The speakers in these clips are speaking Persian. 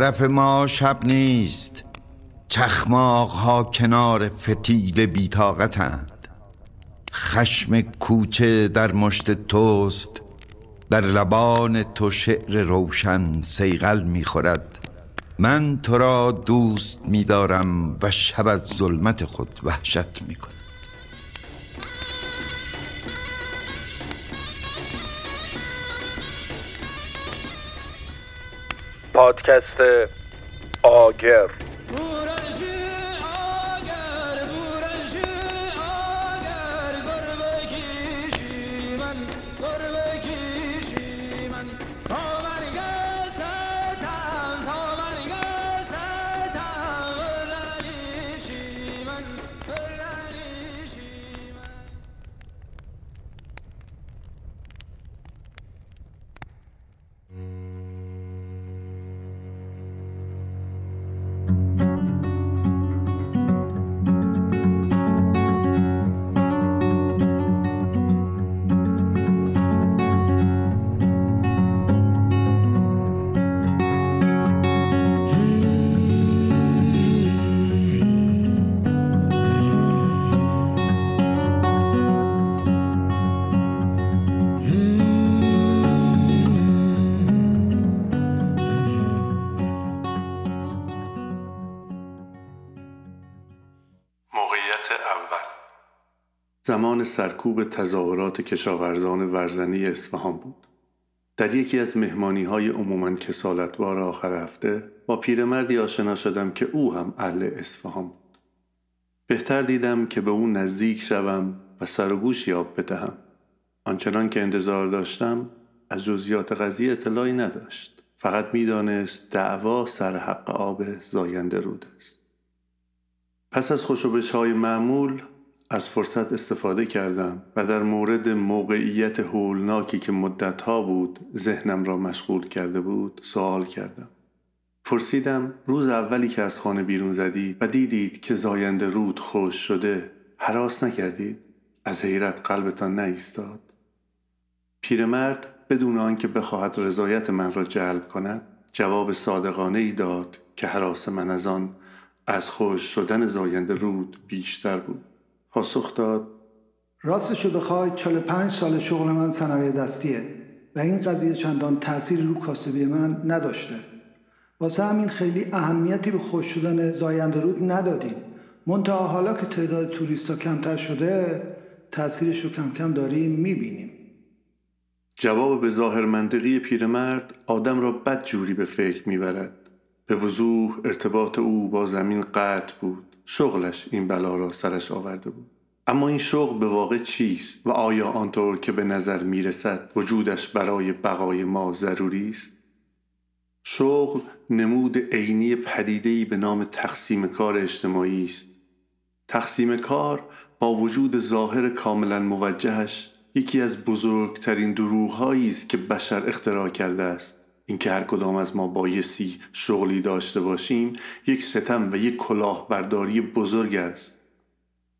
طرف ما شب نیست. چخماق ها کنار فتیل بیتاقتند خشم کوچه در مشت توست. در لبان تو شعر روشن سیغل می‌خورد من تو را دوست میدارم و شب از ظلمت خود وحشت می‌کنم پادکست آگر. زمان سرکوب تظاهرات کشاورزان ورزنی اصفهان بود. در یکی از مهمانی های عموما کسالتبار آخر هفته با پیرمردی آشنا شدم که او هم اهل اصفهان بود. بهتر دیدم که به او نزدیک شوم و سر و گوش یاب بدهم. آنچنان که انتظار داشتم از جزئیات قضیه اطلاعی نداشت. فقط می‌دانست دعوا سر حق آب زاینده رود است. پس از خوشوبش های معمول از فرصت استفاده کردم و در مورد موقعیت هولناکی که مدتها بود ذهنم را مشغول کرده بود سوال کردم. پرسیدم روز اولی که از خانه بیرون زدید و دیدید که زاینده رود خوش شده حراس نکردید؟ از حیرت قلبتان نایستاد. پیرمرد بدون آنکه بخواهد رضایت من را جلب کند جواب صادقانه ای داد که حراس من از آن از خوش شدن زاینده رود بیشتر بود. پاسخ داد. راستشو بخوای 45 سال شغل من صنایع دستیه و این قضیه چندان تأثیر رو کاسبی من نداشته. واسه همین خیلی اهمیتی به خوش شدن زاینده رود ندادیم. منتها حالا که تعداد توریستا کمتر شده تأثیرش رو کم کم داریم می‌بینیم. جواب به ظاهر منطقی پیرمرد آدم را بد جوری به فکر می‌برد. به وضوح ارتباط او با زمین قطع بود. شغلش این بلا را سرش آورده بود. اما این شغل به واقع چیست و آیا آنطور که به نظر می رسد وجودش برای بقای ما ضروری است؟ شغل نمود عینی پدیده‌ای به نام تقسیم کار اجتماعی است. تقسیم کار با وجود ظاهر کاملا موجهش یکی از بزرگترین دروغهایی است که بشر اختراع کرده است. اینکه هر کدام از ما بایستی شغلی داشته باشیم یک ستم و یک کلاهبرداری بزرگ است.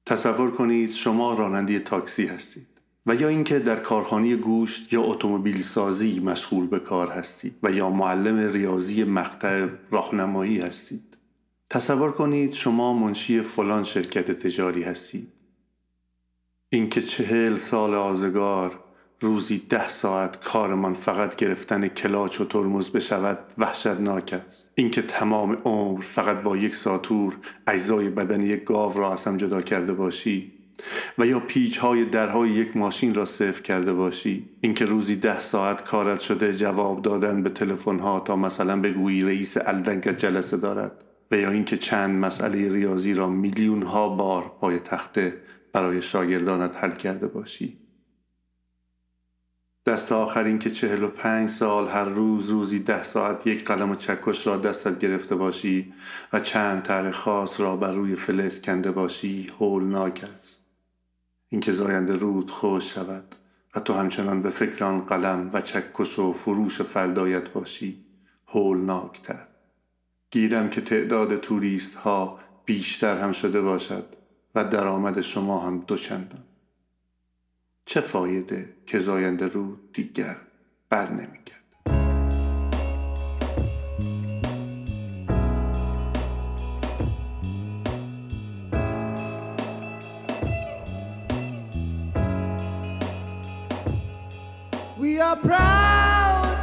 تصور کنید شما راننده تاکسی هستید و یا اینکه در کارخانه گوشت یا اتومبیل سازی مشغول به کار هستید و یا معلم ریاضی مقطع راهنمایی هستید. تصور کنید شما منشی فلان شرکت تجاری هستید. اینکه چهل سال آزگار روزی ده ساعت کارمان فقط گرفتن کلاچ و ترمز بشود وحشتناک است. اینکه تمام عمر فقط با یک ساتور اجزای بدن یک گاو را از هم جدا کرده باشی و یا پیچ های درهای یک ماشین را صفر کرده باشی. اینکه روزی ده ساعت کارت شده جواب دادن به تلفن ها تا مثلا بگویی رئیس الدنگت جلسه دارد و یا اینکه چند مسئله ریاضی را میلیون ها بار پای تخته برای شاگردانت حل کرده باشی. دست آخر که چهل و پنج سال هر روز روزی ده ساعت یک قلم و چکش را دستت گرفته باشی و چند تر خاص را بر روی فلز کنده باشی هولناک است. اینکه زاینده رود خوش شود و تو همچنان به فکر آن قلم و چکش و فروش فردایت باشی هولناکتر. گیرم که تعداد توریست ها بیشتر هم شده باشد و درآمد شما هم دوچندان چه فایده که زاینده رو دیگر بر نمیگرد We proud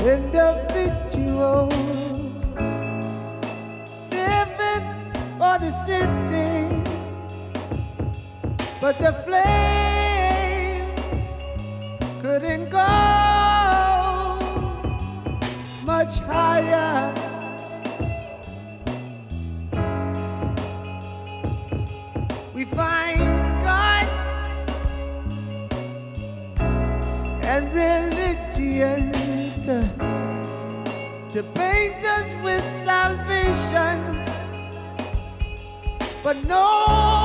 individuals living for the city. But the flame couldn't go much higher. We find God and religions to, to paint us with salvation, but no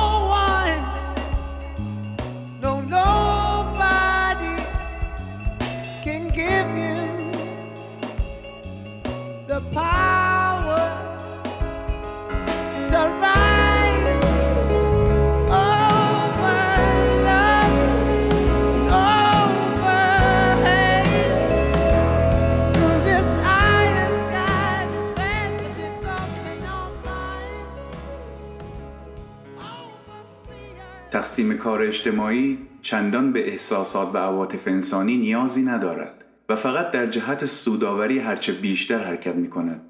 تقسیم کار اجتماعی چندان به احساسات و عواطف انسانی نیازی ندارد و فقط در جهت سوداوری هرچه بیشتر حرکت می کند.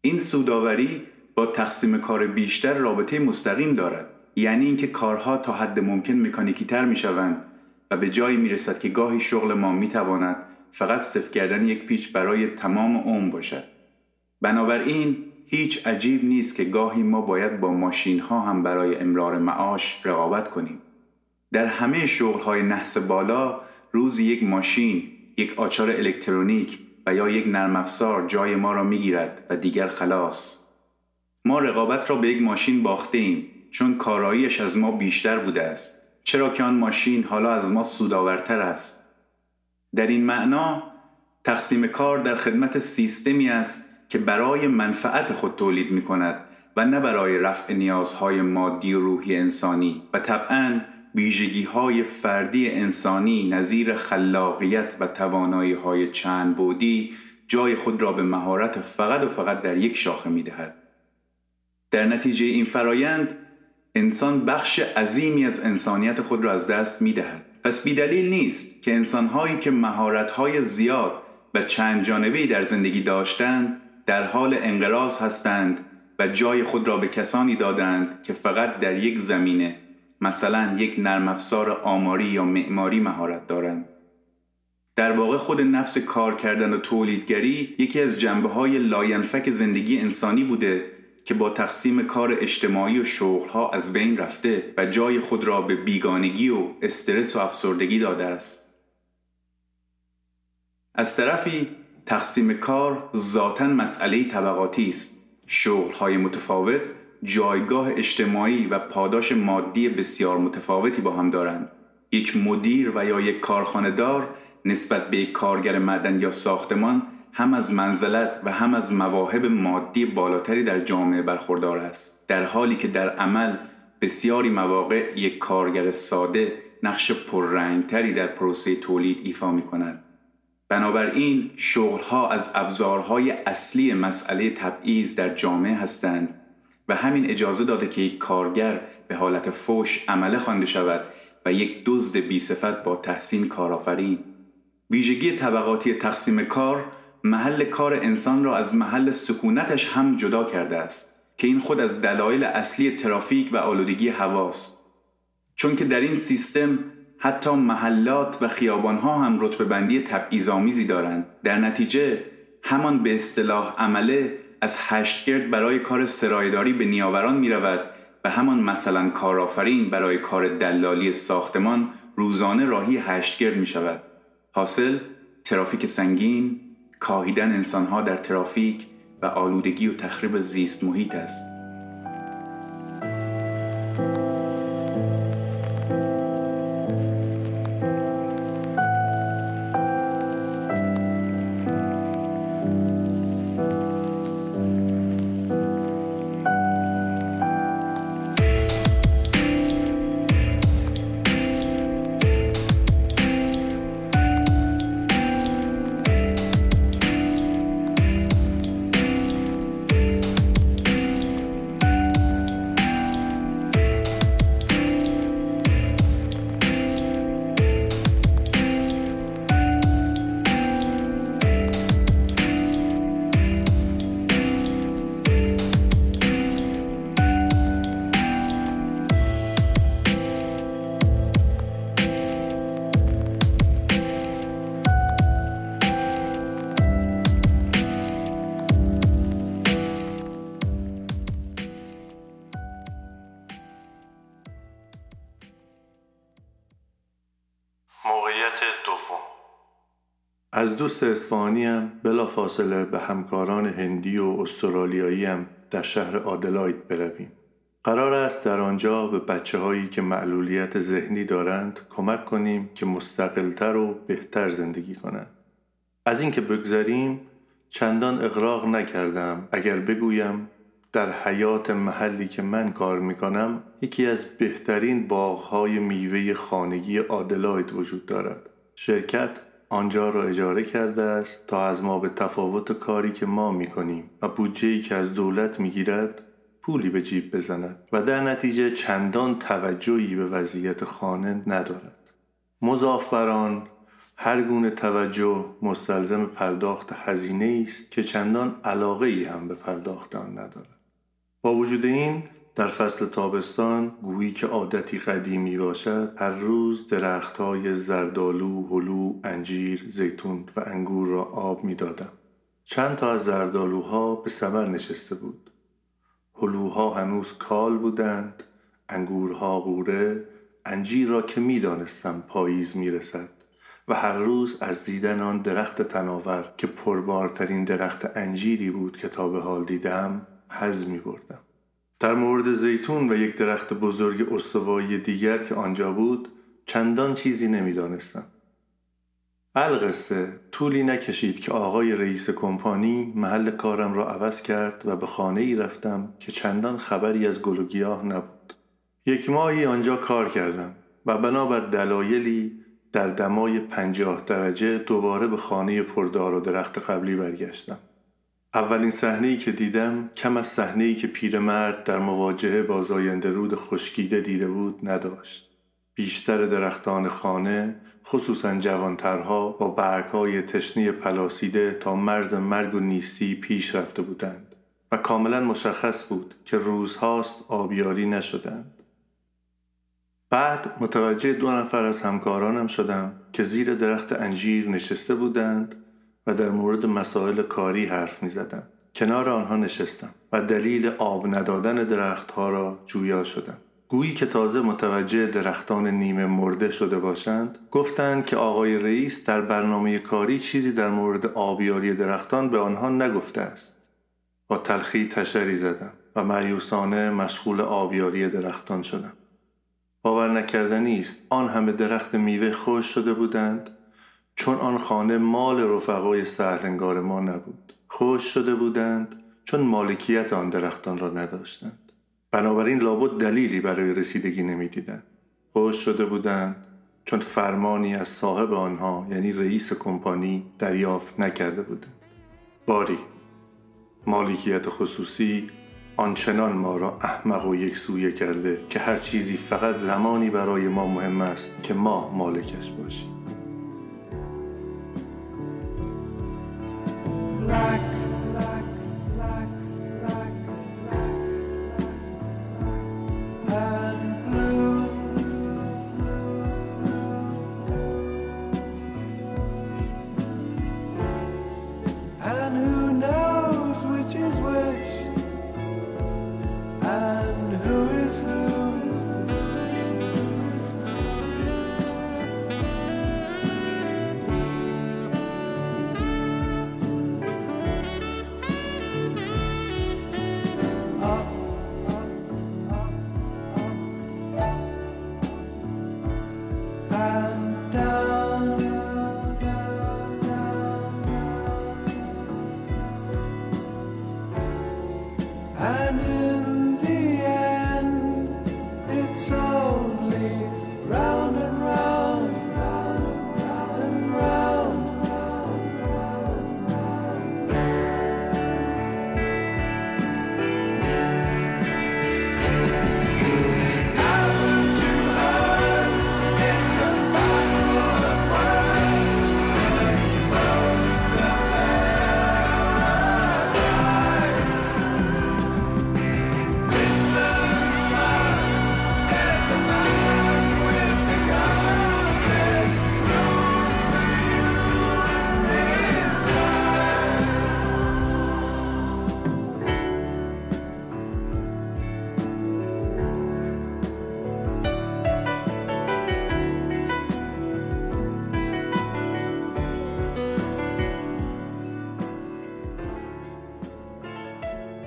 این سوداوری با تقسیم کار بیشتر رابطه مستقیم دارد یعنی اینکه کارها تا حد ممکن مکانیکی تر می شوند و به جایی می رسد که گاهی شغل ما می تواند فقط صفر کردن یک پیچ برای تمام عمر باشد بنابراین هیچ عجیب نیست که گاهی ما باید با ماشین ها هم برای امرار معاش رقابت کنیم در همه شغل های نحس بالا روزی یک ماشین، یک آچار الکترونیک و یا یک نرم افزار جای ما را می گیرد و دیگر خلاص. ما رقابت را به یک ماشین باخته ایم چون کاراییش از ما بیشتر بوده است. چرا که آن ماشین حالا از ما سودآورتر است. در این معنا تقسیم کار در خدمت سیستمی است که برای منفعت خود تولید می کند و نه برای رفع نیازهای مادی و روحی انسانی و طبعا ویژگی های فردی انسانی نظیر خلاقیت و توانایی های چند بودی جای خود را به مهارت فقط و فقط در یک شاخه می دهد. در نتیجه این فرایند انسان بخش عظیمی از انسانیت خود را از دست می دهد. پس بیدلیل نیست که انسانهایی که مهارت‌های زیاد و چند جانبه‌ای در زندگی داشتند در حال انقراض هستند و جای خود را به کسانی دادند که فقط در یک زمینه مثلا یک نرم افزار آماری یا معماری مهارت دارند. در واقع خود نفس کار کردن و تولیدگری یکی از جنبه های لاینفک زندگی انسانی بوده که با تقسیم کار اجتماعی و شغلها از بین رفته و جای خود را به بیگانگی و استرس و افسردگی داده است. از طرفی تقسیم کار ذاتا مسئله طبقاتی است. شغلهای متفاوت جایگاه اجتماعی و پاداش مادی بسیار متفاوتی با هم دارند. یک مدیر و یا یک کارخانه دار نسبت به یک کارگر معدن یا ساختمان هم از منزلت و هم از مواهب مادی بالاتری در جامعه برخوردار است در حالی که در عمل بسیاری مواقع یک کارگر ساده نقش پررنگتری در پروسه تولید ایفا می کند بنابراین شغلها از ابزارهای اصلی مسئله تبعیض در جامعه هستند و همین اجازه داده که یک کارگر به حالت فوش عمله خوانده شود و یک دزد بیصفت با تحسین کارآفرین. ویژگی طبقاتی تقسیم کار محل کار انسان را از محل سکونتش هم جدا کرده است که این خود از دلایل اصلی ترافیک و آلودگی هواست. چون که در این سیستم حتی محلات و خیابانها هم رتبه بندی تبعیض‌آمیزی دارند. در نتیجه همان به اصطلاح عمله از هشتگرد برای کار سرایداری به نیاوران می رود و همان مثلا کارآفرین برای کار دلالی ساختمان روزانه راهی هشتگرد می شود حاصل ترافیک سنگین کاهیدن انسانها در ترافیک و آلودگی و تخریب زیست محیط است. دوست بلا فاصله به همکاران هندی و استرالیاییم در شهر آدلاید برویم. قرار است در آنجا به بچه هایی که معلولیت ذهنی دارند کمک کنیم که مستقلتر و بهتر زندگی کنند. از اینکه بگذریم چندان اقراق نکردم اگر بگویم در حیات محلی که من کار می کنم یکی از بهترین باغهای میوه خانگی آدلاید وجود دارد. شرکت آنجا را اجاره کرده است تا از ما به تفاوت کاری که ما می کنیم و بودجه‌ای که از دولت می گیرد پولی به جیب بزند و در نتیجه چندان توجهی به وضعیت خانه ندارد. مضاف بر آن هر گونه توجه مستلزم پرداخت هزینه است که چندان علاقه ای هم به پرداخت آن ندارد. با وجود این در فصل تابستان گویی که عادتی قدیمی باشد هر روز درختهای زردالو، هلو، انجیر، زیتون و انگور را آب می‌دادم. چند تا از زردالوها به ثمر نشسته بود. هلوها هنوز کال بودند، انگورها غوره، انجیر را که می‌دانستم پاییز می‌رسد و هر روز از دیدن آن درخت تناور که پربارترین درخت انجیری بود که تا به حال دیدم حز می بردم. در مورد زیتون و یک درخت بزرگ استوایی دیگر که آنجا بود چندان چیزی نمی‌دانستم. القصه طولی نکشید که آقای رئیس کمپانی محل کارم را عوض کرد و به خانه ای رفتم که چندان خبری از گل و گیاه نبود. یک ماهی آنجا کار کردم و بنابر دلایلی در دمای پنجاه درجه دوباره به خانه پردار و درخت قبلی برگشتم. اولین صحنه که دیدم کم از صحنه که پیرمرد در مواجهه با زاینده رود خشکیده دیده بود نداشت. بیشتر درختان خانه خصوصا جوانترها با برگهای تشنی پلاسیده تا مرز مرگ و نیستی پیش رفته بودند و کاملا مشخص بود که روزهاست آبیاری نشدند. بعد متوجه دو نفر از همکارانم شدم که زیر درخت انجیر نشسته بودند و در مورد مسائل کاری حرف می زدند. کنار آنها نشستم و دلیل آب ندادن درختها را جویا شدم. گویی که تازه متوجه درختان نیمه مرده شده باشند گفتند که آقای رئیس در برنامه کاری چیزی در مورد آبیاری درختان به آنها نگفته است با تلخی تشری زدم و معیوسانه مشغول آبیاری درختان شدم باور نکردنی است آن همه درخت میوه خوش شده بودند چون آن خانه مال رفقای سهلنگار ما نبود. خوش شده بودند چون مالکیت آن درختان را نداشتند. بنابراین لابد دلیلی برای رسیدگی نمی‌دیدند. خوش شده بودند چون فرمانی از صاحب آنها یعنی رئیس کمپانی دریافت نکرده بودند. باری مالکیت خصوصی آنچنان ما را احمق و یک سویه کرده که هر چیزی فقط زمانی برای ما مهم است که ما مالکش باشیم. like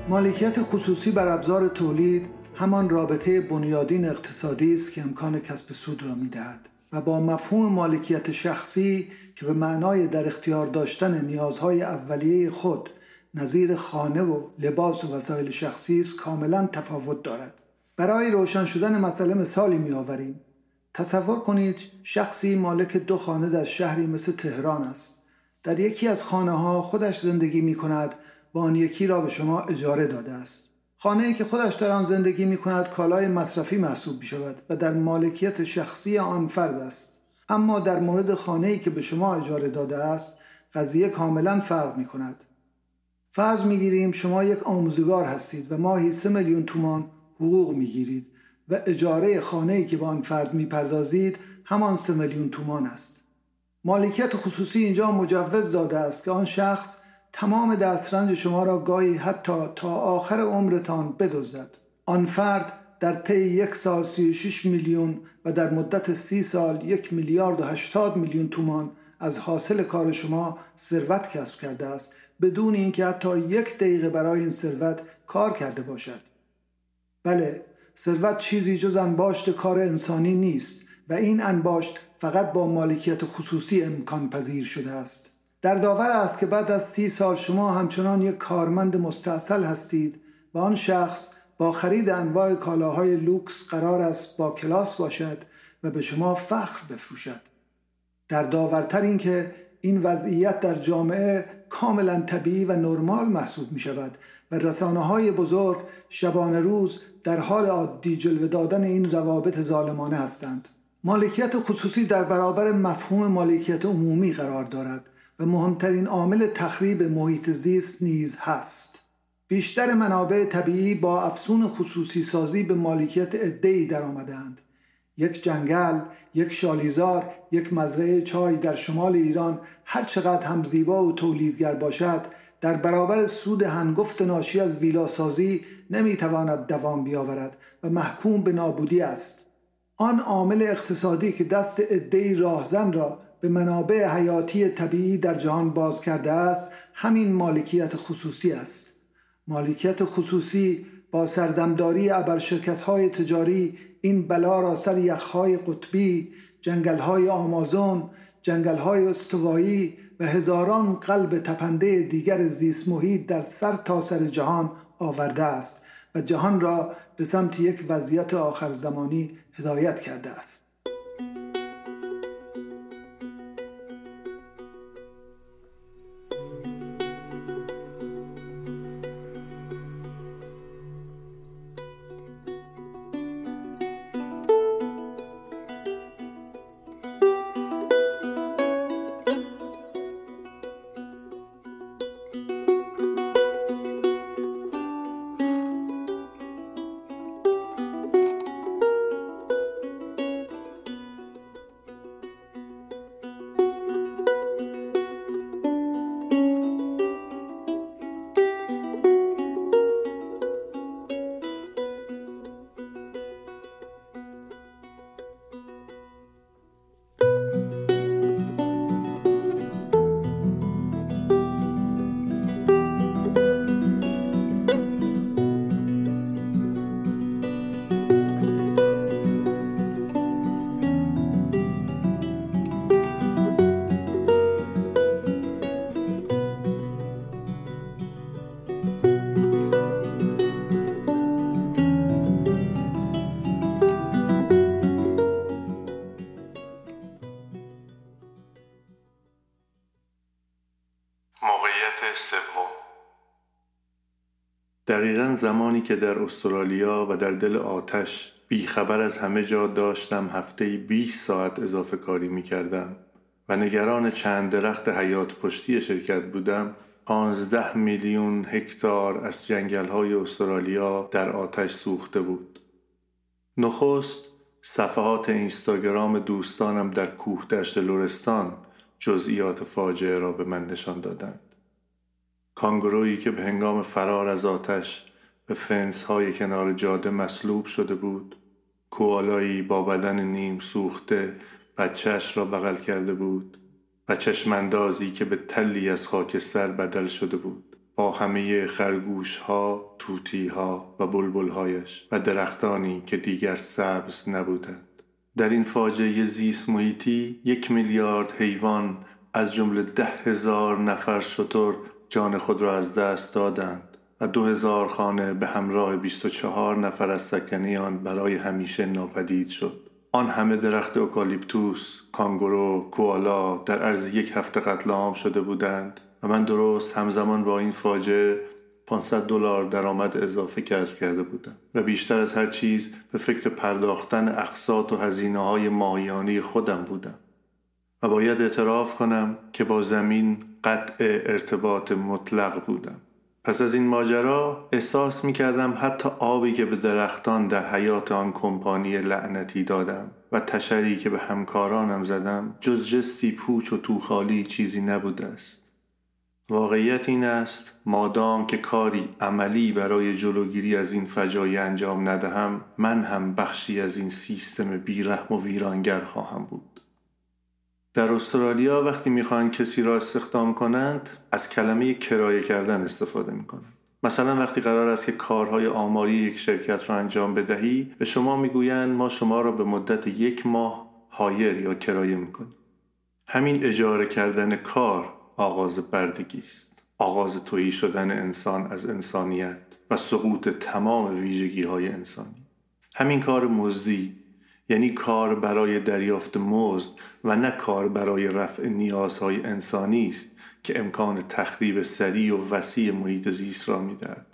مالکیت خصوصی بر ابزار تولید همان رابطه بنیادین اقتصادی است که امکان کسب سود را می‌دهد و با مفهوم مالکیت شخصی که به معنای در اختیار داشتن نیازهای اولیه خود نظیر خانه و لباس و وسایل شخصی است کاملا تفاوت دارد. برای روشن شدن مسئله مثالی می آوریم تصور کنید شخصی مالک دو خانه در شهری مثل تهران است. در یکی از خانه ها خودش زندگی می کند و آن را به شما اجاره داده است. خانه ای که خودش در آن زندگی می کند کالای مصرفی محسوب می شود و در مالکیت شخصی آن فرد است. اما در مورد خانه ای که به شما اجاره داده است قضیه کاملا فرق می کند فرض می گیریم شما یک آموزگار هستید و ماهی سه میلیون تومان حقوق می گیرید و اجاره خانه ای که با آن فرد می پردازید همان سه میلیون تومان است. مالکیت خصوصی اینجا مجوز داده است که آن شخص تمام دسترنج شما را گاهی حتی تا آخر عمرتان بدزدد. آن فرد در طی یک سال 36 میلیون و در مدت سی سال یک میلیارد و هشتاد میلیون تومان از حاصل کار شما ثروت کسب کرده است. بدون اینکه حتی یک دقیقه برای این ثروت کار کرده باشد. بله ثروت چیزی جز انباشت کار انسانی نیست و این انباشت فقط با مالکیت خصوصی امکان پذیر شده است. در داور است که بعد از سی سال شما همچنان یک کارمند مستاصل هستید و آن شخص با خرید انواع کالاهای لوکس قرار است با کلاس باشد و به شما فخر بفروشد. در داورتر این که این وضعیت در جامعه کاملا طبیعی و نرمال محسوب می شود و رسانه های بزرگ شبانه روز در حال عادی جلوه دادن این روابط ظالمانه هستند. مالکیت خصوصی در برابر مفهوم مالکیت عمومی قرار دارد. و مهمترین عامل تخریب محیط زیست نیز هست. بیشتر منابع طبیعی با افسون خصوصی سازی به مالکیت عدهای در آمدند یک جنگل، یک شالیزار، یک مزرعه چای در شمال ایران هر چقدر هم زیبا و تولیدگر باشد در برابر سود هنگفت ناشی از ویلاسازی نمی‌تواند دوام بیاورد و محکوم به نابودی است. آن عامل اقتصادی که دست عدهای راهزن را به منابع حیاتی طبیعی در جهان باز کرده است همین مالکیت خصوصی است. مالکیت خصوصی با سردمداری ابرشرکت های تجاری این بلا را سر یخهای قطبی جنگل های آمازون جنگل های استوایی و هزاران قلب تپنده دیگر زیست محیط در سر تا سر جهان آورده است و جهان را به سمت یک وضعیت آخر زمانی هدایت کرده است. زمانی که در استرالیا و در دل آتش بیخبر از همه جا داشتم هفته 20 ساعت اضافه کاری می کردم و نگران چند درخت حیات پشتی شرکت بودم 15 میلیون هکتار از جنگل های استرالیا در آتش سوخته بود. نخست صفحات اینستاگرام دوستانم در کوه دشت لورستان جزئیات فاجعه را به من نشان دادند. کانگرویی که به هنگام فرار از آتش به فنس های کنار جاده مصلوب شده بود. کوالایی با بدن نیم سوخته بچهش را بغل کرده بود. و چشماندازی که به تلی از خاکستر بدل شده بود. با همه خرگوش ها، توتی ها و بلبل هایش و درختانی که دیگر سبز نبودند. در این فاجعه زیست محیطی یک میلیارد حیوان از جمله ده هزار نفر شتر جان خود را از دست دادند. و دو هزار خانه به همراه 24 نفر از سکنیان برای همیشه ناپدید شد. آن همه درخت اوکالیپتوس، کانگورو، کوالا در عرض یک هفته قتل عام شده بودند و من درست همزمان با این فاجعه 500 دلار درآمد اضافه کسب کرده بودم و بیشتر از هر چیز به فکر پرداختن اقساط و هزینه های ماهیانه خودم بودم و باید اعتراف کنم که با زمین قطع ارتباط مطلق بودم پس از این ماجرا احساس می کردم حتی آبی که به درختان در حیات آن کمپانی لعنتی دادم و تشری که به همکارانم زدم جز جستی پوچ و توخالی چیزی نبوده است. واقعیت این است مادام که کاری عملی برای جلوگیری از این فجایع انجام ندهم من هم بخشی از این سیستم بیرحم و ویرانگر خواهم بود. در استرالیا وقتی می‌خواهند کسی را استخدام کنند از کلمه کرایه کردن استفاده می‌کنند. مثلا وقتی قرار است که کارهای آماری یک شرکت را انجام بدهی به شما می‌گویند ما شما را به مدت یک ماه هایر یا کرایه می‌کنیم. همین اجاره کردن کار آغاز بردگی است. آغاز تویی شدن انسان از انسانیت و سقوط تمام ویژگی های انسانی. همین کار مزدی یعنی کار برای دریافت مزد و نه کار برای رفع نیازهای انسانی است که امکان تخریب سریع و وسیع محیط زیست را می‌دهد.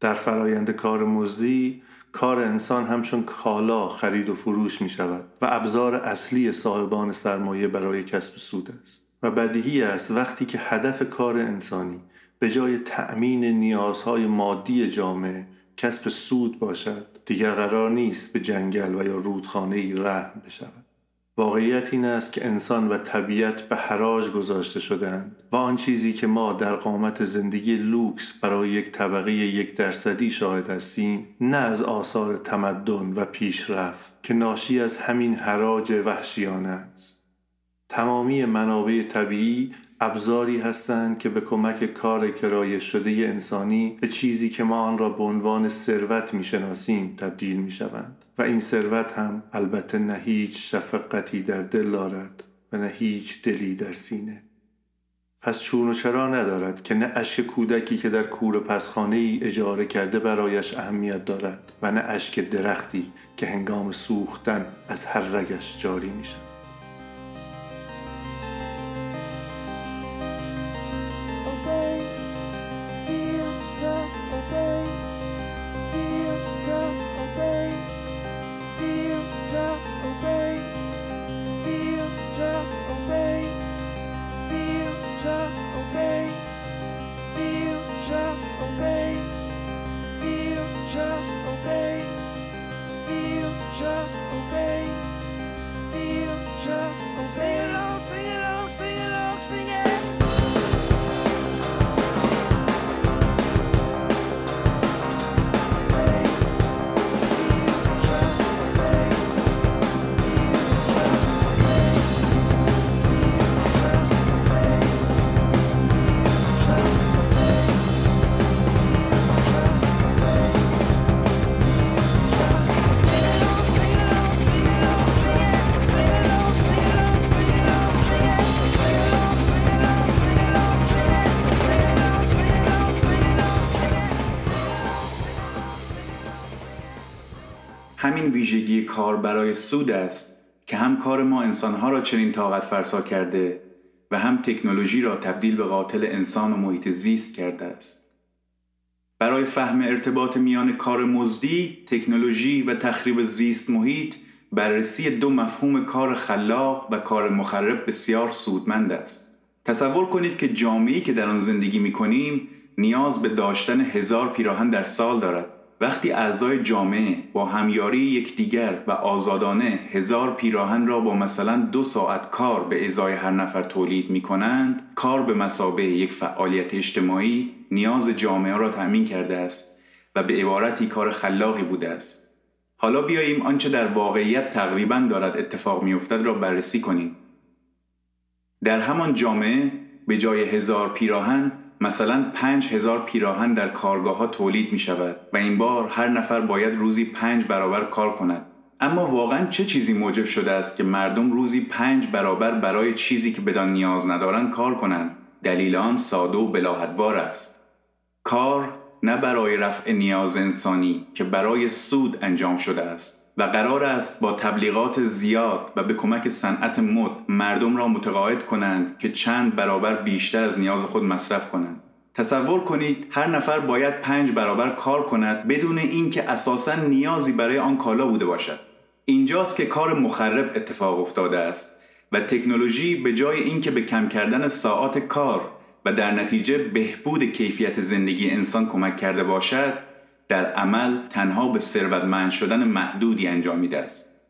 در فرایند کار مزدی کار انسان همچون کالا خرید و فروش می شود و ابزار اصلی صاحبان سرمایه برای کسب سود است و بدیهی است وقتی که هدف کار انسانی به جای تأمین نیازهای مادی جامعه کسب سود باشد دیگر قرار نیست به جنگل و یا رودخانه ای رحم بشود. واقعیت این است که انسان و طبیعت به حراج گذاشته شدند و آن چیزی که ما در قامت زندگی لوکس برای یک طبقه یک درصدی شاهد هستیم نه از آثار تمدن و پیشرفت که ناشی از همین حراج وحشیانه است. تمامی منابع طبیعی ابزاری هستند که به کمک کار کرایه شده انسانی به چیزی که ما آن را به عنوان ثروت می‌شناسیم تبدیل می شوند و این ثروت هم البته نه هیچ شفقتی در دل دارد و نه هیچ دلی در سینه. پس چون و چرا ندارد که نه اشک کودکی که در کور پسخانه ای اجاره کرده برایش اهمیت دارد و نه اشک درختی که هنگام سوختن از هر رگش جاری می شود برای سود است که هم کار ما انسانها را چنین طاقت فرسا کرده و هم تکنولوژی را تبدیل به قاتل انسان و محیط زیست کرده است. برای فهم ارتباط میان کار مزدی، تکنولوژی و تخریب زیست محیط بررسی دو مفهوم کار خلاق و کار مخرب بسیار سودمند است. تصور کنید که جامعه‌ای که در آن زندگی می کنیم نیاز به داشتن هزار پیراهن در سال دارد وقتی اعضای جامعه با همیاری یکدیگر و آزادانه هزار پیراهن را با مثلا دو ساعت کار به ازای هر نفر تولید می کنند کار به مسابه یک فعالیت اجتماعی نیاز جامعه را تأمین کرده است و به عبارتی کار خلاقی بوده است. حالا بیاییم آنچه در واقعیت تقریبا دارد اتفاق میافتد را بررسی کنیم. در همان جامعه به جای هزار پیراهن مثلا پنج هزار پیراهن در کارگاه ها تولید می شود و این بار هر نفر باید روزی پنج برابر کار کند. اما واقعا چه چیزی موجب شده است که مردم روزی پنج برابر برای چیزی که بدان نیاز ندارند کار کنند؟ دلیل آن ساده و بلاحتوار است. کار نه برای رفع نیاز انسانی که برای سود انجام شده است. و قرار است با تبلیغات زیاد و به کمک صنعت مد مردم را متقاعد کنند که چند برابر بیشتر از نیاز خود مصرف کنند. تصور کنید هر نفر باید پنج برابر کار کند بدون اینکه اساسا نیازی برای آن کالا بوده باشد. اینجاست که کار مخرب اتفاق افتاده است و تکنولوژی به جای اینکه به کم کردن ساعات کار و در نتیجه بهبود کیفیت زندگی انسان کمک کرده باشد در عمل تنها به ثروتمند شدن معدودی انجامیده است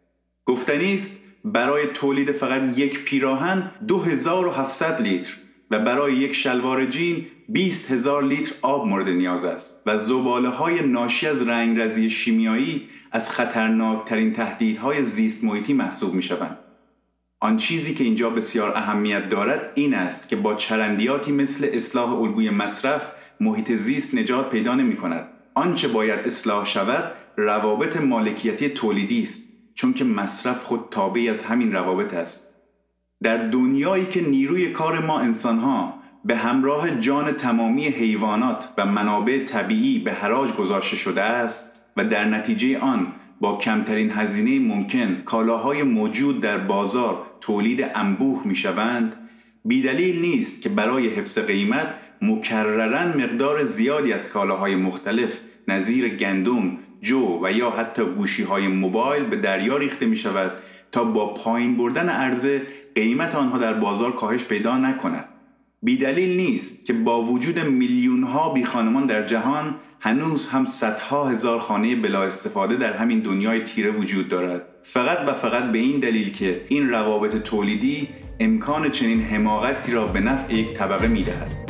گفتنی است برای تولید فقط یک پیراهن 2700 لیتر و برای یک شلوار جین 20 هزار لیتر آب مورد نیاز است و زباله های ناشی از رنگرزی شیمیایی از خطرناکترین تهدیدهای زیست محیطی محسوب می شوند. آن چیزی که اینجا بسیار اهمیت دارد این است که با چرندیاتی مثل اصلاح الگوی مصرف محیط زیست نجات پیدا نمی کند. آنچه باید اصلاح شود روابط مالکیتی تولیدی است چون که مصرف خود تابعی از همین روابط است. در دنیایی که نیروی کار ما انسانها به همراه جان تمامی حیوانات و منابع طبیعی به حراج گذاشته شده است و در نتیجه آن با کمترین هزینه ممکن کالاهای موجود در بازار تولید انبوه می شوند بیدلیل نیست که برای حفظ قیمت مکررن مقدار زیادی از کالاهای مختلف نظیر گندم، جو و یا حتی گوشی های موبایل به دریا ریخته می شود تا با پایین بردن عرضه قیمت آنها در بازار کاهش پیدا نکند. بیدلیل نیست که با وجود میلیون ها بی خانمان در جهان هنوز هم صدها هزار خانه بلا استفاده در همین دنیای تیره وجود دارد فقط و فقط به این دلیل که این روابط تولیدی امکان چنین حماقتی را به نفع یک طبقه می‌دهد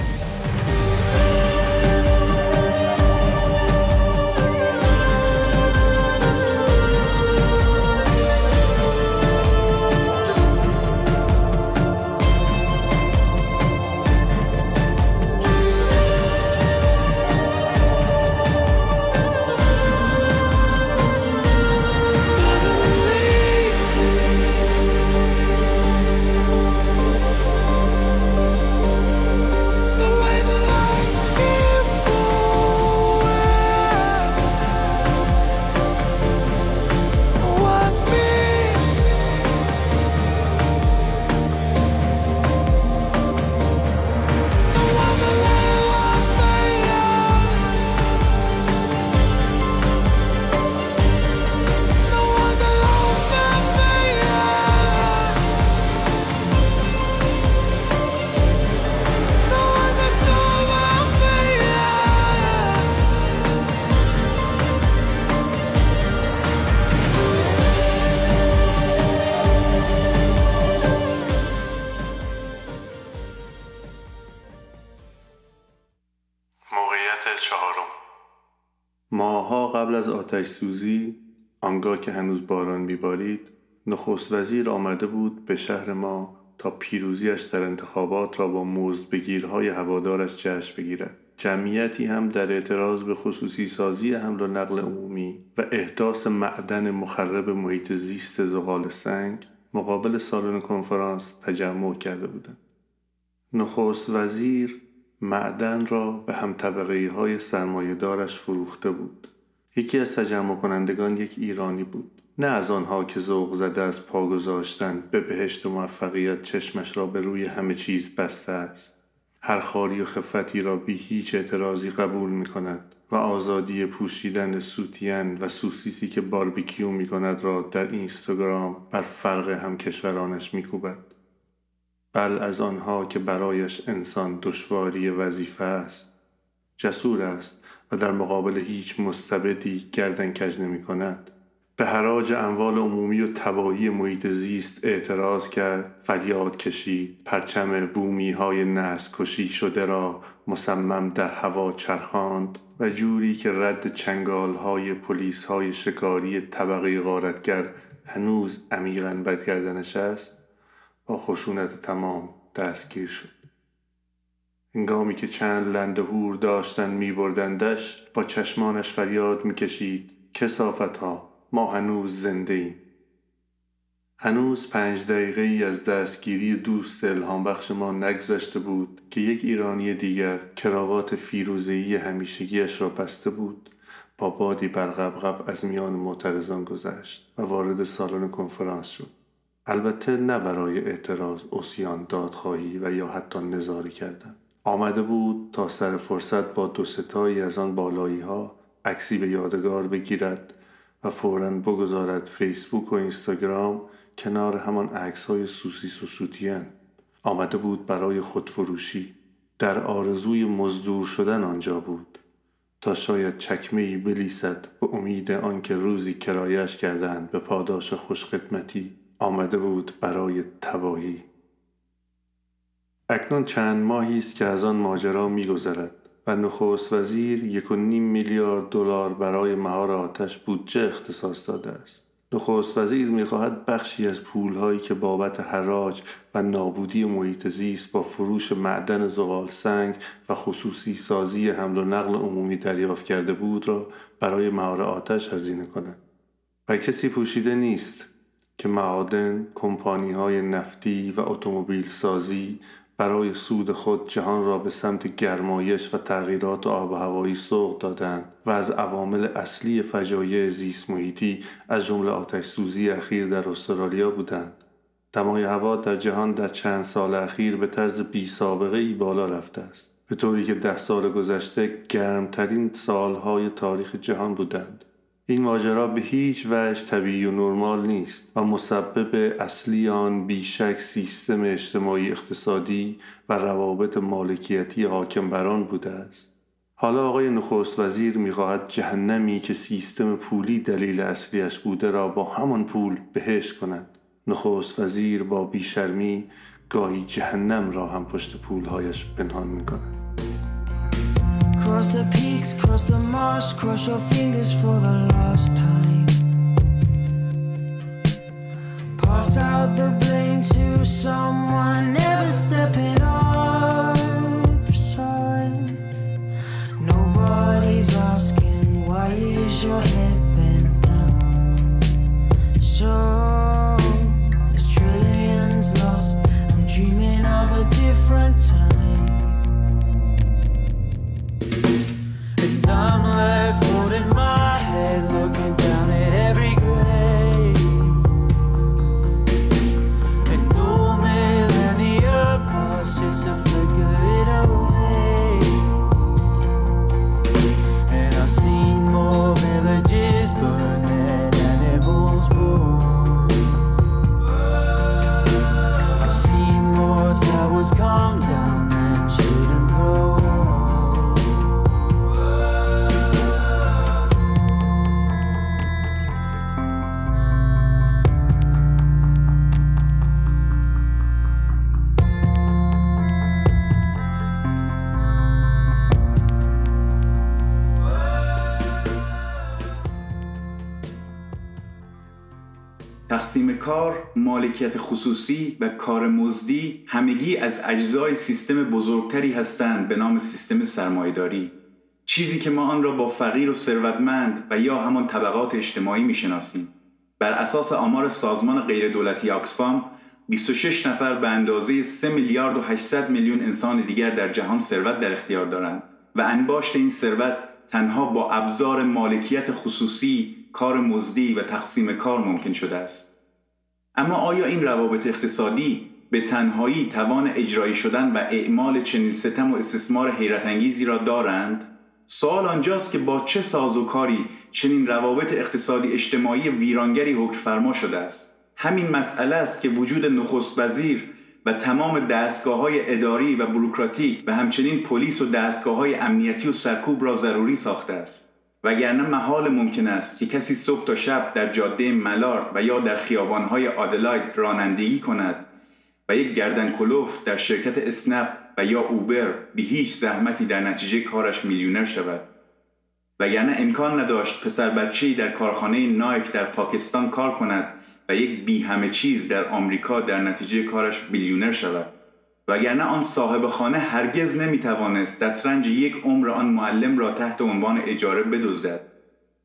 آتش سوزی آنگاه که هنوز باران میبارید نخست وزیر آمده بود به شهر ما تا پیروزیش در انتخابات را با مزد بگیرهای هوادارش جشن بگیرد. جمعیتی هم در اعتراض به خصوصی سازی حمل و نقل عمومی و احداث معدن مخرب محیط زیست زغال سنگ مقابل سالن کنفرانس تجمع کرده بودند. نخست وزیر معدن را به هم طبقه های سرمایه دارش فروخته بود. یکی از تجمع کنندگان یک ایرانی بود نه از آنها که ذوق زده از پا گذاشتن به بهشت و موفقیت چشمش را به روی همه چیز بسته است هر خاری و خفتی را بی هیچ اعتراضی قبول می کند و آزادی پوشیدن سوتین و سوسیسی که باربیکیو می کند را در اینستاگرام بر فرق هم کشورانش می کوبد. بل از آنها که برایش انسان دشواری وظیفه است جسور است در مقابل هیچ مستبدی گردن کج نمی کند به حراج اموال عمومی و تباهی محیط زیست اعتراض کرد. فریاد کشید. پرچم بومی های نسل کشی شده را مصمم در هوا چرخاند و جوری که رد چنگال های پلیس های شکاری طبقه غارتگر هنوز عمیقا بر گردنش است با خشونت تمام دستگیر شد. هنگامی که چند لنده هور داشتن می بردندش با چشمانش فریاد می کشید کسافت ها ما هنوز زنده ایم. هنوز پنج دقیقه ای از دستگیری دوست الهام بخش ما نگذشته بود که یک ایرانی دیگر کراوات فیروزهی همیشگیش را بسته بود با بادی برقبقب از میان معترضان گذشت و وارد سالن کنفرانس شد. البته نه برای اعتراض اسیان دادخواهی و یا حتی نظاره کردن. آمده بود تا سر فرصت با دو ستایی از آن بالایی ها عکسی به یادگار بگیرد و فورا بگذارد فیسبوک و اینستاگرام کنار همان عکس های سوسیس و سوتین آمده بود برای خودفروشی. در آرزوی مزدور شدن آنجا بود. تا شاید چکمه بلیسد به امید آنکه روزی کرایش کردند به پاداش خوشخدمتی آمده بود برای تباهی. اکنون چند ماهی است که از آن ماجرا میگذرد و نخست وزیر یک و نیم میلیارد دلار برای مهار آتش بودجه اختصاص داده است. نخست وزیر می‌خواهد بخشی از پولهایی که بابت حراج و نابودی محیط زیست با فروش معدن زغال سنگ و خصوصی سازی حمل و نقل عمومی دریافت کرده بود را برای مهار آتش هزینه کند. و کسی پوشیده نیست که معادن، کمپانی های نفتی و اتومبیل سازی برای سود خود جهان را به سمت گرمایش و تغییرات آب و هوایی سوق دادند و از عوامل اصلی فجایع زیست محیطی از جمله آتش سوزی اخیر در استرالیا بودند. دمای هوا در جهان در چند سال اخیر به طرز بی سابقه ای بالا رفته است. به طوری که ده سال گذشته گرمترین سالهای تاریخ جهان بودند. این ماجرا به هیچ وجه طبیعی و نرمال نیست و مسبب اصلی آن بیشک سیستم اجتماعی اقتصادی و روابط مالکیتی حاکم بر آن بوده است. حالا آقای نخست وزیر می‌خواهد جهنمی که سیستم پولی دلیل اصلیش بوده را با همان پول بهشت کند. نخست وزیر با بیشرمی گاهی جهنم را هم پشت پولهایش پنهان می‌کند. Cross the peaks, cross the marsh, cross your fingers for the last time. Pass out the تقسیم کار، مالکیت خصوصی و کار مزدی همگی از اجزای سیستم بزرگتری هستند به نام سیستم سرمایهداری. چیزی که ما آن را با فقیر و ثروتمند و یا همان طبقات اجتماعی می‌شناسیم. بر اساس آمار سازمان غیردولتی آکسفام 26 نفر به اندازه 3 میلیارد و 800 میلیون انسان دیگر در جهان ثروت در اختیار دارند و انباشت این ثروت تنها با ابزار مالکیت خصوصی، کار مزدی و تقسیم کار ممکن شده است. اما آیا این روابط اقتصادی به تنهایی توان اجرایی شدن و اعمال چنین ستم و استثمار حیرت انگیزی را دارند؟ سوال آنجاست که با چه سازوکاری چنین روابط اقتصادی اجتماعی ویرانگری حکم فرما شده است همین مسئله است که وجود نخست وزیر و تمام دستگاه های اداری و بروکراتیک و همچنین پلیس و دستگاه های امنیتی و سرکوب را ضروری ساخته است وگرنه محال ممکن است که کسی صبح تا شب در جاده ملارد و یا در خیابانهای آدلاید رانندگی کند و یک گردن کلوف در شرکت اسنپ و یا اوبر به هیچ زحمتی در نتیجه کارش میلیونر شود. وگرنه امکان نداشت پسر بچه‌ای در کارخانه نایک در پاکستان کار کند و یک بی همه چیز در آمریکا در نتیجه کارش بیلیونر شود. وگرنه آن صاحب خانه هرگز نمی‌توانست دسترنج یک عمر آن معلم را تحت عنوان اجاره بدزدد.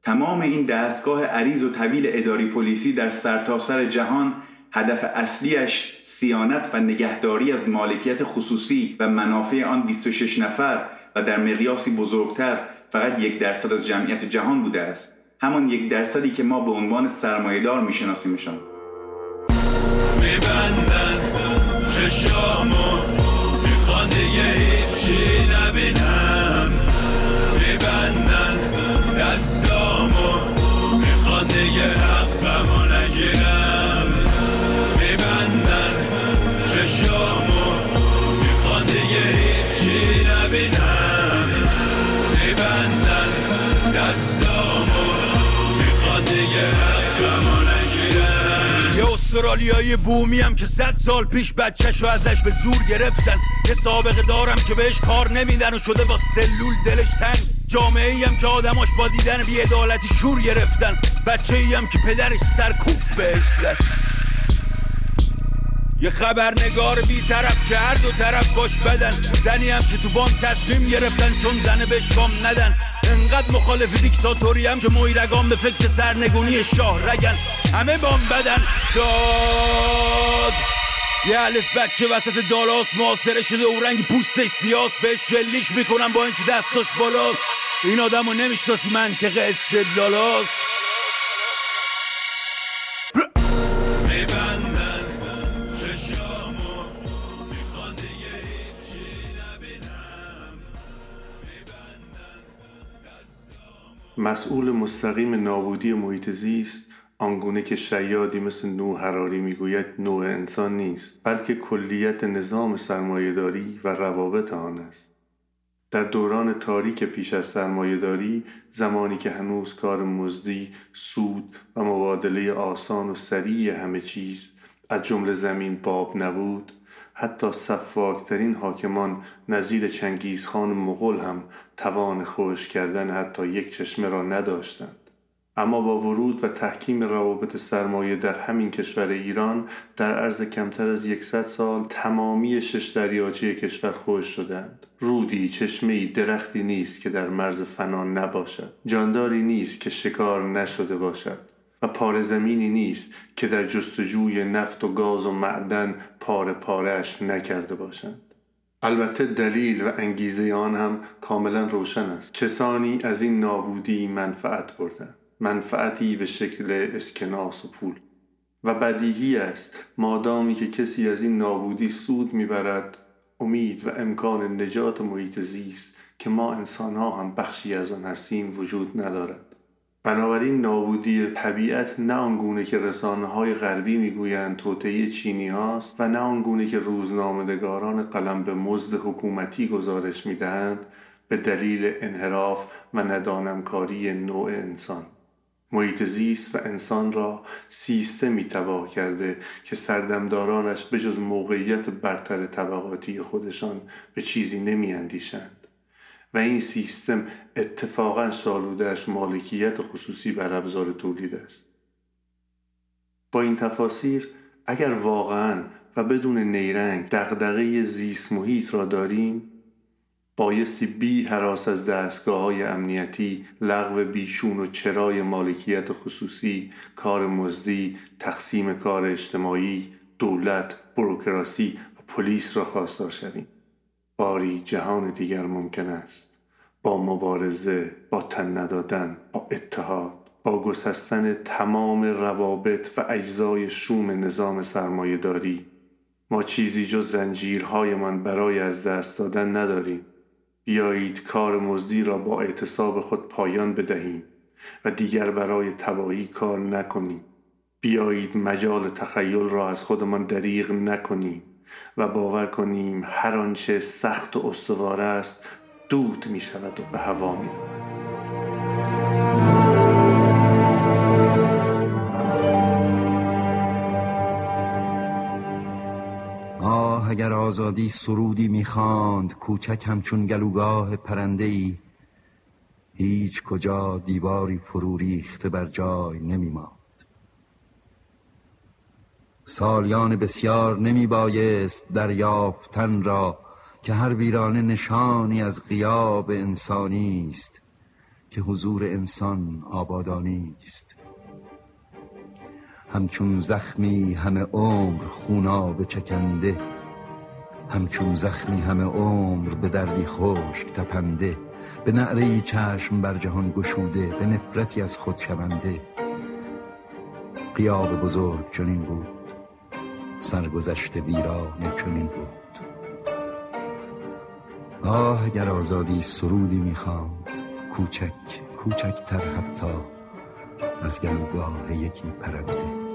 تمام این دستگاه عریض و طویل اداری پلیسی در سرتاسر سر جهان هدف اصلیش سیانت و نگهداری از مالکیت خصوصی و منافع آن 26 نفر و در مقیاسی بزرگتر فقط یک درصد از جمعیت جهان بوده است. همان یک درصدی که ما به عنوان سرمایهدار میشناسیمشان. میبندن چشامو می‌خوان دیگه هیچی نبینم. میبندن دستامو استرالیایی بومی هم که صد سال پیش بچهشو ازش به زور گرفتن. یه سابقه دارم که بهش کار نمیدن و شده با سلول دلش تنگ. جامعه هم که آدماش با دیدن بیعدالتی شور گرفتن. بچه هم که پدرش سرکوف بهش زد. یه خبرنگار بیطرف که هر دو طرف باش بدن. زنی هم که تو بانک تصمیم گرفتن چون زنه به شام ندن. انقدر مخالف دیکتاتوری هم که مویرگان به فکر سرنگونی شاه رگن. همه بام بدن داد. یه الف بچه وسط دالاس معاصره شده و رنگ پوستش سیاس بهش شلیش می‌کنن با اینکه دستاش بالاست. این آدم رو نمی‌شناسی منطق استدلالاست مسئول مستقیم نابودی محیط زیست آنگونه که شیادی مثل نو حراری می‌گوید نوع انسان نیست بلکه کلیت نظام سرمایهداری و روابط آن است. در دوران تاریک پیش از سرمایهداری زمانی که هنوز کار مزدی سود و مبادله آسان و سریع همه چیز از جمله زمین باب نبود حتی صفاکترین حاکمان نظیر چنگیزخان مغول هم توان خوش کردن حتی یک چشمه را نداشتند. اما با ورود و تحکیم روابط سرمایه در همین کشور ایران در عرض کمتر از یکصد سال تمامی شش دریاچه کشور خوش شدند رودی چشمهای درختی نیست که در مرز فنا نباشد. جانداری نیست که شکار نشده باشد. و پاره زمینی نیست که در جستجوی نفت و گاز و معدن پاره پارهش نکرده باشند. البته دلیل و انگیزه آن هم کاملا روشن است. کسانی از این نابودی منفعت بردند. منفعتی به شکل اسکناس و پول. و بدیهی است. مادامی که کسی از این نابودی سود می‌برد امید و امکان نجات محیط زیست که ما انسان ها هم بخشی از آن هستیم وجود ندارد. بنابراین نابودی طبیعت نه آنگونه که رسانه های غربی می‌گویند توطعه چینی هاست و نه آنگونه که روزنامهدگاران قلم به مزد حکومتی گزارش می‌دهند به دلیل انحراف و ندانمکاری نوع انسان. محیط زیست و انسان را سیستمی تباه کرده که سردمدارانش به جز موقعیت برتر طبقاتی خودشان به چیزی نمی اندیشند و این سیستم اتفاقا شالودهش مالکیت خصوصی بر ابزار تولید است. با این تفاسیر اگر واقعا و بدون نیرنگ دغدغه زیست محیط را داریم بایستی بی حراس از دستگاه های امنیتی لغو بیشون و چرای مالکیت خصوصی کار مزدی تقسیم کار اجتماعی دولت بروکراسی و پلیس را خواستار شویم. باری جهان دیگر ممکن است. با مبارزه با تن ندادن با اتحاد با گسستن تمام روابط و اجزای شوم نظام سرمایهداری ما چیزی جز زنجیرهایمان برای از دست دادن نداریم. بیایید کار مزدی را با اعتصاب خود پایان بدهیم و دیگر برای تباهی کار نکنیم بیایید مجال تخیل را از خودمان دریغ نکنیم و باور کنیم هر آنچه سخت و استوار است دود می شود و به هوا می رود. اگر آزادی سرودی می‌خواند کوچک همچون گلوگاه پرنده ای هیچ کجا دیواری فرو ریخته بر جای نمیماند. سالیان بسیار نمی بایست دریافتن را که هر ویرانه نشانی از غیاب انسانی است که حضور انسان آبادانی است. همچون زخمی همه عمر خوناب چکنده همچون زخمی همه عمر به دردی خشک تپنده به نعره چشم بر جهان گشوده به نفرتی از خود شونده. قیاب بزرگ چنین بود سرگذشت ویرانه چنین بود. آه اگر آزادی سرودی می‌خواند کوچک کوچکتر حتی از گلوگاه یکی پرنده.